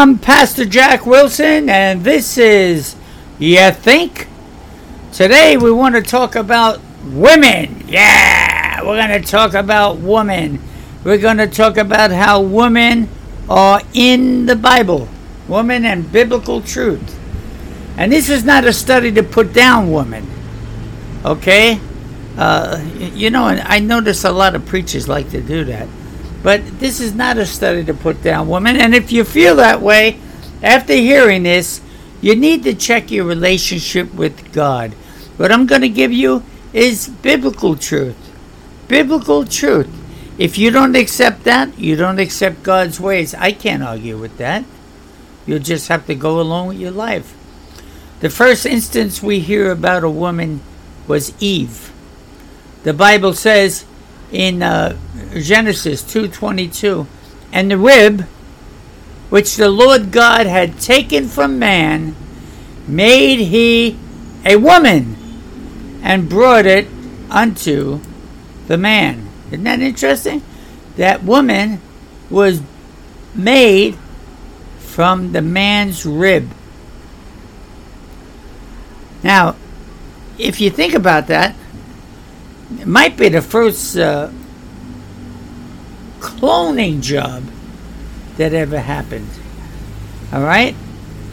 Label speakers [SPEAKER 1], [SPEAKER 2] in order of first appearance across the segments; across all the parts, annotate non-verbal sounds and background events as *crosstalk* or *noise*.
[SPEAKER 1] I'm Pastor Jack Wilson, and this is You Think? Today we want to talk about women. Yeah, we're going to talk about women. We're going to talk about how women are in the Bible, women and biblical truth. And this is not a study to put down women, okay? Uh, you know, I notice a lot of preachers like to do that. But this is not a study to put down women. And if you feel that way after hearing this, you need to check your relationship with God. What I'm going to give you is biblical truth. Biblical truth. If you don't accept that, you don't accept God's ways. I can't argue with that. You'll just have to go along with your life. The first instance we hear about a woman was Eve. The Bible says in uh, Genesis 2:22, and the rib which the Lord God had taken from man made he a woman and brought it unto the man. Isn't that interesting? That woman was made from the man's rib. Now, if you think about that, it might be the first uh, cloning job that ever happened. All right?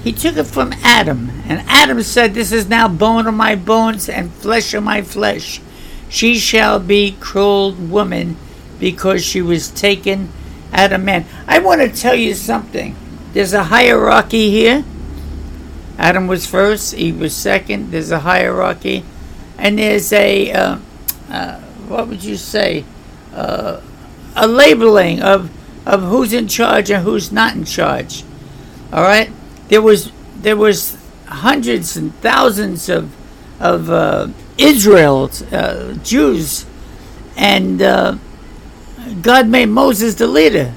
[SPEAKER 1] He took it from Adam, and Adam said, This is now bone of my bones and flesh of my flesh. She shall be cruel woman because she was taken out of man. I want to tell you something. There's a hierarchy here. Adam was first, Eve was second. There's a hierarchy. And there's a, uh, uh, what would you say? Uh, a labeling of of who's in charge and who's not in charge. All right, there was there was hundreds and thousands of of uh, Israel uh, Jews, and uh, God made Moses the leader.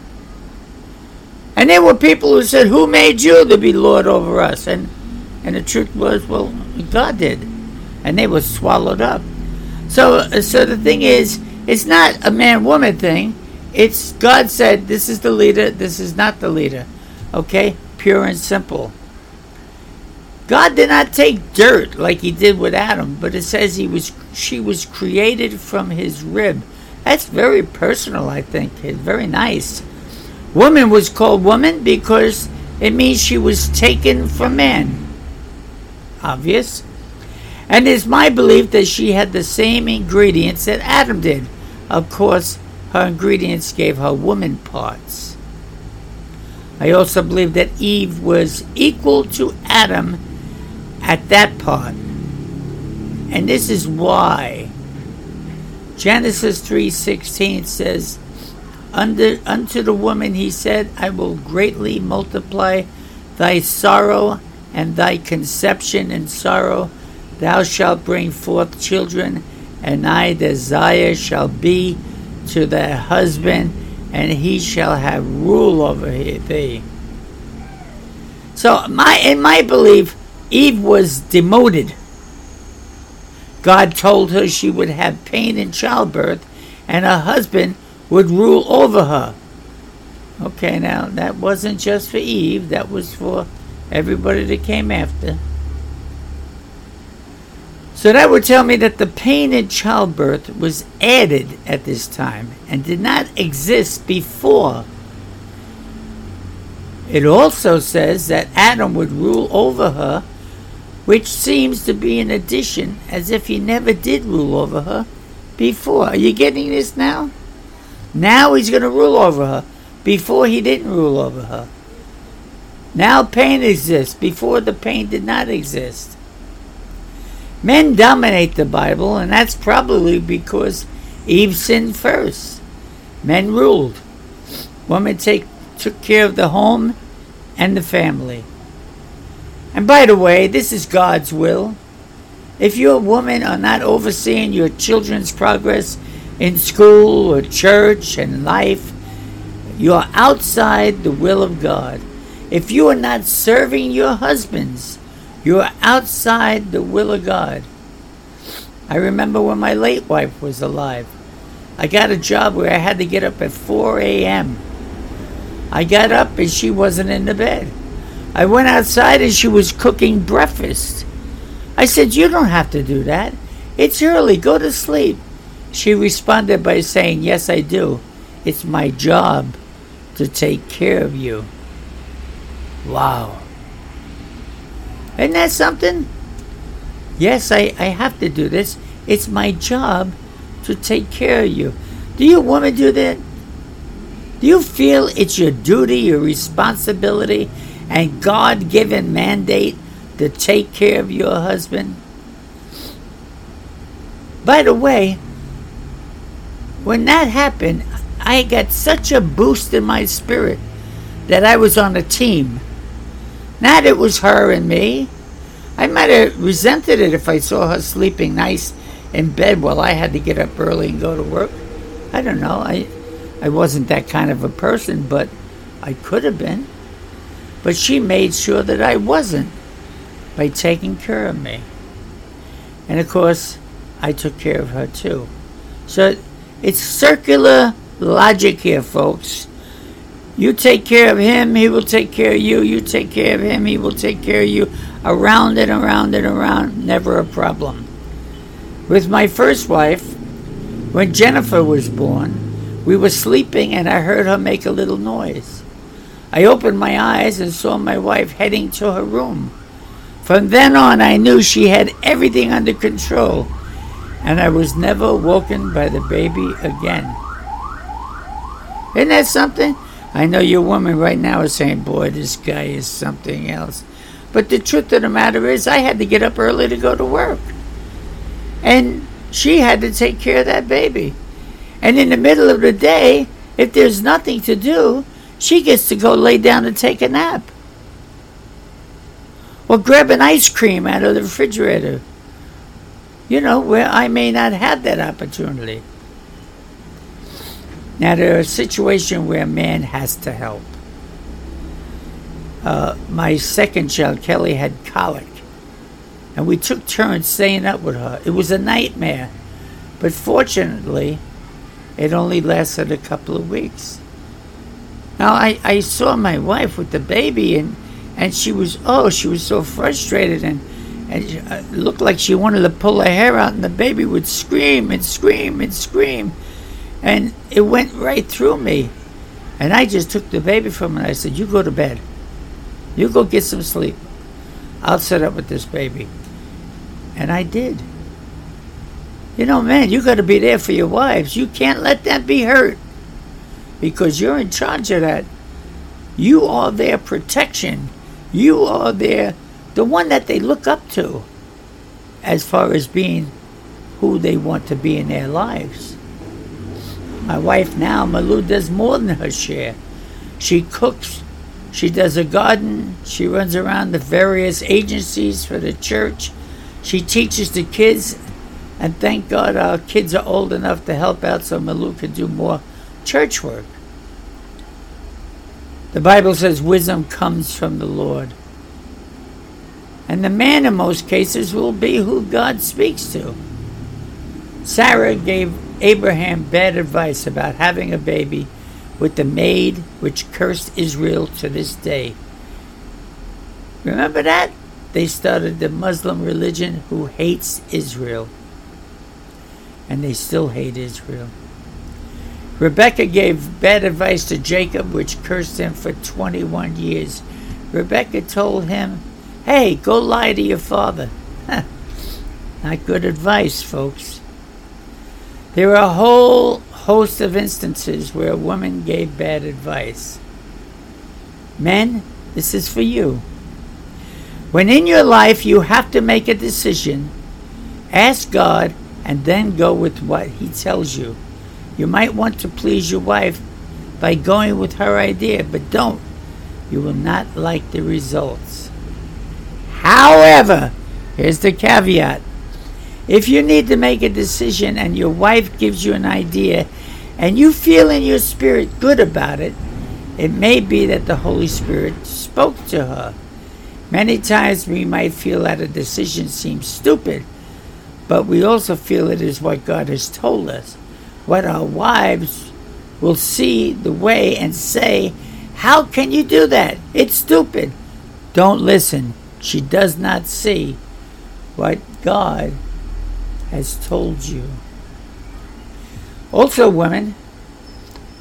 [SPEAKER 1] And there were people who said, "Who made you to be Lord over us?" And and the truth was, well, God did, and they were swallowed up. So so the thing is, it's not a man woman thing it's God said, this is the leader, this is not the leader. Okay? Pure and simple. God did not take dirt like he did with Adam, but it says he was she was created from his rib. That's very personal, I think. It's very nice. Woman was called woman because it means she was taken from man. Obvious. And it's my belief that she had the same ingredients that Adam did. Of course, her ingredients gave her woman parts. I also believe that Eve was equal to Adam at that part. And this is why Genesis 3:16 says, Under, unto the woman he said, I will greatly multiply thy sorrow and thy conception in sorrow. Thou shalt bring forth children, and thy desire shall be to thy husband, and he shall have rule over thee. So, my in my belief, Eve was demoted. God told her she would have pain in childbirth, and her husband would rule over her. Okay, now that wasn't just for Eve, that was for everybody that came after. So that would tell me that the pain in childbirth was added at this time and did not exist before. It also says that Adam would rule over her, which seems to be an addition as if he never did rule over her before. Are you getting this now? Now he's going to rule over her. Before he didn't rule over her. Now pain exists. Before the pain did not exist. Men dominate the Bible, and that's probably because Eve sinned first. Men ruled. Women take, took care of the home and the family. And by the way, this is God's will. If you, a woman, are not overseeing your children's progress in school or church and life, you are outside the will of God. If you are not serving your husbands, you are outside the will of God. I remember when my late wife was alive. I got a job where I had to get up at 4 a.m. I got up and she wasn't in the bed. I went outside and she was cooking breakfast. I said, You don't have to do that. It's early. Go to sleep. She responded by saying, Yes, I do. It's my job to take care of you. Wow. Isn't that something? Yes, I, I have to do this. It's my job to take care of you. Do you women do that? Do you feel it's your duty, your responsibility, and God given mandate to take care of your husband? By the way, when that happened, I got such a boost in my spirit that I was on a team. Not it was her and me. I might have resented it if I saw her sleeping nice in bed while I had to get up early and go to work. I don't know. I I wasn't that kind of a person, but I could have been. But she made sure that I wasn't by taking care of me. And of course, I took care of her too. So it's circular logic here, folks. You take care of him, he will take care of you. You take care of him, he will take care of you. Around and around and around, never a problem. With my first wife, when Jennifer was born, we were sleeping and I heard her make a little noise. I opened my eyes and saw my wife heading to her room. From then on, I knew she had everything under control, and I was never woken by the baby again. Isn't that something? I know your woman right now is saying, Boy, this guy is something else. But the truth of the matter is, I had to get up early to go to work. And she had to take care of that baby. And in the middle of the day, if there's nothing to do, she gets to go lay down and take a nap. Or grab an ice cream out of the refrigerator. You know, where I may not have that opportunity. Now, there are situations where a man has to help. Uh, my second child, Kelly, had colic, and we took turns staying up with her. It was a nightmare, but fortunately, it only lasted a couple of weeks. Now, I, I saw my wife with the baby, and, and she was, oh, she was so frustrated, and, and it uh, looked like she wanted to pull her hair out, and the baby would scream and scream and scream. And it went right through me. And I just took the baby from her and I said, You go to bed. You go get some sleep. I'll set up with this baby. And I did. You know, man, you got to be there for your wives. You can't let them be hurt because you're in charge of that. You are their protection. You are their the one that they look up to as far as being who they want to be in their lives. My wife now, Malou, does more than her share. She cooks, she does a garden, she runs around the various agencies for the church, she teaches the kids, and thank God our kids are old enough to help out so Malou can do more church work. The Bible says wisdom comes from the Lord. And the man in most cases will be who God speaks to. Sarah gave Abraham bad advice about having a baby with the maid which cursed Israel to this day. Remember that? They started the Muslim religion who hates Israel. And they still hate Israel. Rebecca gave bad advice to Jacob, which cursed him for 21 years. Rebecca told him, Hey, go lie to your father. *laughs* Not good advice, folks. There are a whole host of instances where a woman gave bad advice. Men, this is for you. When in your life you have to make a decision, ask God and then go with what He tells you. You might want to please your wife by going with her idea, but don't. You will not like the results. However, here's the caveat if you need to make a decision and your wife gives you an idea and you feel in your spirit good about it, it may be that the Holy Spirit spoke to her. Many times we might feel that a decision seems stupid, but we also feel it is what God has told us. What our wives will see the way and say How can you do that? It's stupid. Don't listen. She does not see what God has told you. Also, women,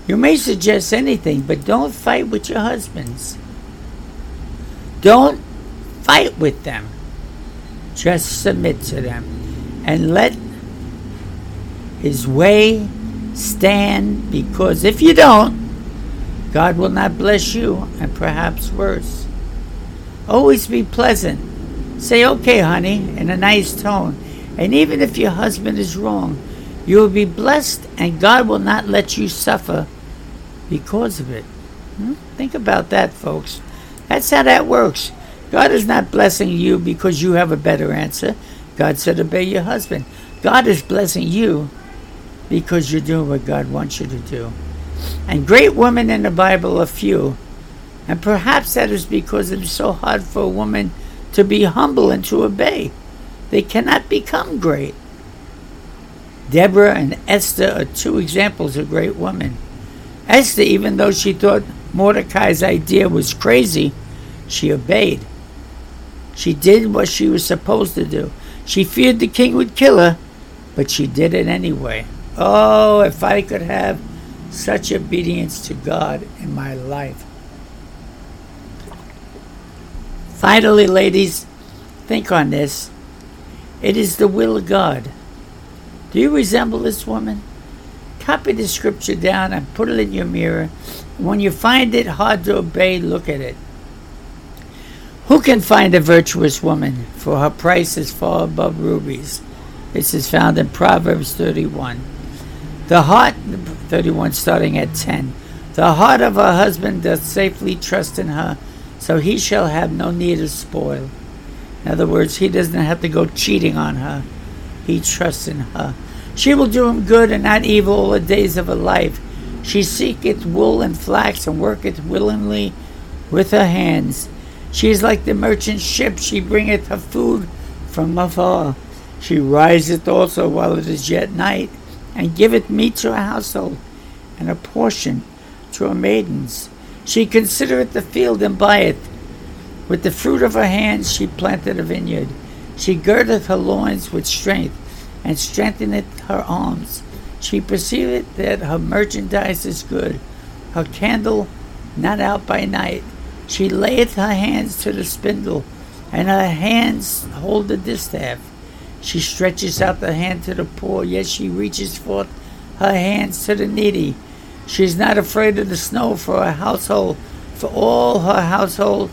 [SPEAKER 1] you may suggest anything, but don't fight with your husbands. Don't fight with them. Just submit to them and let his way stand because if you don't, God will not bless you and perhaps worse. Always be pleasant. Say, okay, honey, in a nice tone. And even if your husband is wrong, you will be blessed and God will not let you suffer because of it. Hmm? Think about that, folks. That's how that works. God is not blessing you because you have a better answer. God said, obey your husband. God is blessing you because you're doing what God wants you to do. And great women in the Bible are few. And perhaps that is because it is so hard for a woman to be humble and to obey. They cannot become great. Deborah and Esther are two examples of great women. Esther, even though she thought Mordecai's idea was crazy, she obeyed. She did what she was supposed to do. She feared the king would kill her, but she did it anyway. Oh, if I could have such obedience to God in my life. Finally, ladies, think on this. It is the will of God. Do you resemble this woman? Copy the scripture down and put it in your mirror. When you find it hard to obey, look at it. Who can find a virtuous woman? For her price is far above rubies. This is found in Proverbs 31. The heart, 31 starting at 10. The heart of her husband doth safely trust in her, so he shall have no need of spoil. In other words, he doesn't have to go cheating on her. He trusts in her. She will do him good and not evil all the days of her life. She seeketh wool and flax and worketh willingly with her hands. She is like the merchant ship, she bringeth her food from afar. She riseth also while it is yet night, and giveth meat to her household, and a portion to her maidens. She considereth the field and buyeth. With the fruit of her hands she planted a vineyard. She girdeth her loins with strength, and strengtheneth her arms. She perceiveth that her merchandise is good, her candle not out by night. She layeth her hands to the spindle, and her hands hold the distaff. She stretches out the hand to the poor, yet she reaches forth her hands to the needy. She is not afraid of the snow for her household, for all her household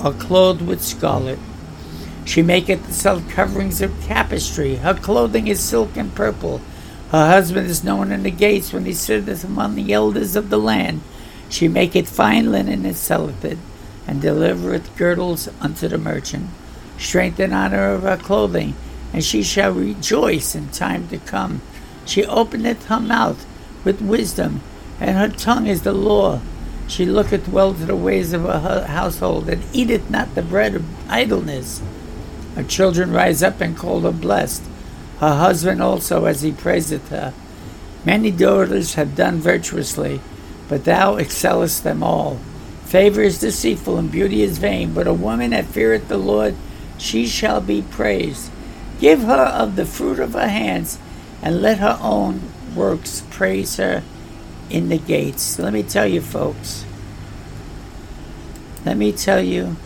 [SPEAKER 1] are clothed with scarlet. She maketh herself coverings of tapestry. Her clothing is silk and purple. Her husband is known in the gates when he sitteth among the elders of the land. She maketh fine linen and selleth it, and delivereth girdles unto the merchant. Strength and honor of her clothing, and she shall rejoice in time to come. She openeth her mouth with wisdom, and her tongue is the law. She looketh well to the ways of her household, and eateth not the bread of idleness. Her children rise up and call her blessed. Her husband also, as he praiseth her. Many daughters have done virtuously but thou excellest them all. Favor is deceitful and beauty is vain, but a woman that feareth the Lord, she shall be praised. Give her of the fruit of her hands, and let her own works praise her in the gates. Let me tell you, folks, let me tell you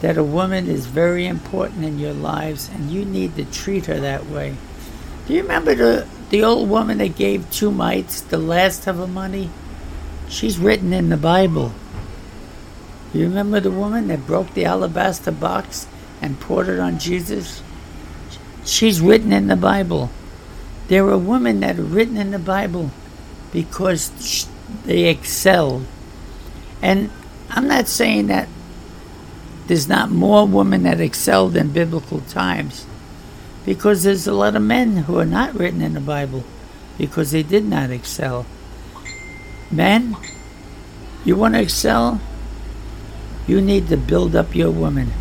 [SPEAKER 1] that a woman is very important in your lives, and you need to treat her that way. Do you remember the, the old woman that gave two mites, the last of her money? She's written in the Bible. You remember the woman that broke the alabaster box and poured it on Jesus? She's written in the Bible. There are women that are written in the Bible because they excel. And I'm not saying that there's not more women that excelled in biblical times because there's a lot of men who are not written in the Bible because they did not excel. Men, you want to excel? You need to build up your woman.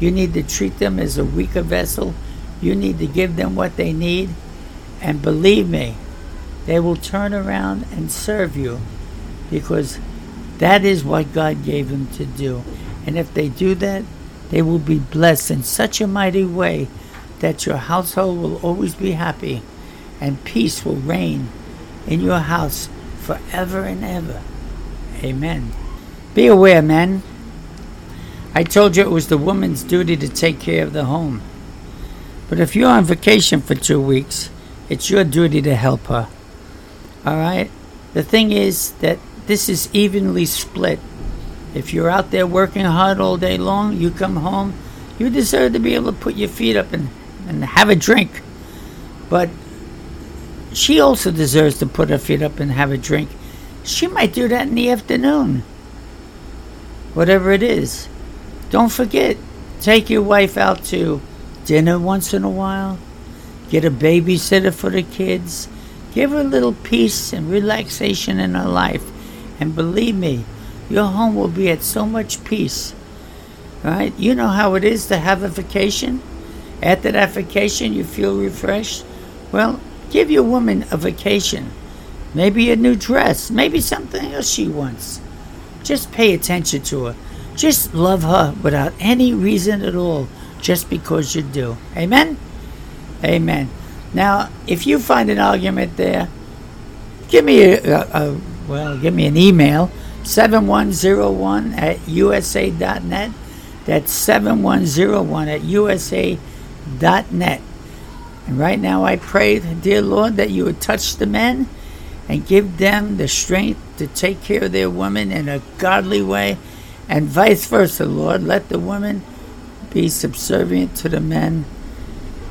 [SPEAKER 1] You need to treat them as a weaker vessel. You need to give them what they need. And believe me, they will turn around and serve you because that is what God gave them to do. And if they do that, they will be blessed in such a mighty way that your household will always be happy and peace will reign in your house forever and ever. Amen. Be aware, men. I told you it was the woman's duty to take care of the home. But if you're on vacation for two weeks, it's your duty to help her. All right? The thing is that this is evenly split. If you're out there working hard all day long, you come home, you deserve to be able to put your feet up and, and have a drink. But she also deserves to put her feet up and have a drink. She might do that in the afternoon. Whatever it is. Don't forget, take your wife out to dinner once in a while. Get a babysitter for the kids. Give her a little peace and relaxation in her life. And believe me, your home will be at so much peace. Right? You know how it is to have a vacation? After that vacation, you feel refreshed? Well, give your woman a vacation. Maybe a new dress, maybe something else she wants. Just pay attention to her. Just love her without any reason at all, just because you do. Amen? Amen. Now, if you find an argument there, give me a, a, a well, give me an email 7101 at usa.net. That's 7101 at usa.net. And right now I pray, dear Lord, that you would touch the men and give them the strength to take care of their women in a godly way, and vice versa, Lord. Let the women be subservient to the men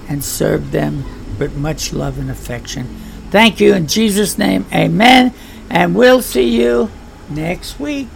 [SPEAKER 1] and serve them with much love and affection. Thank you in Jesus' name. Amen. And we'll see you next week.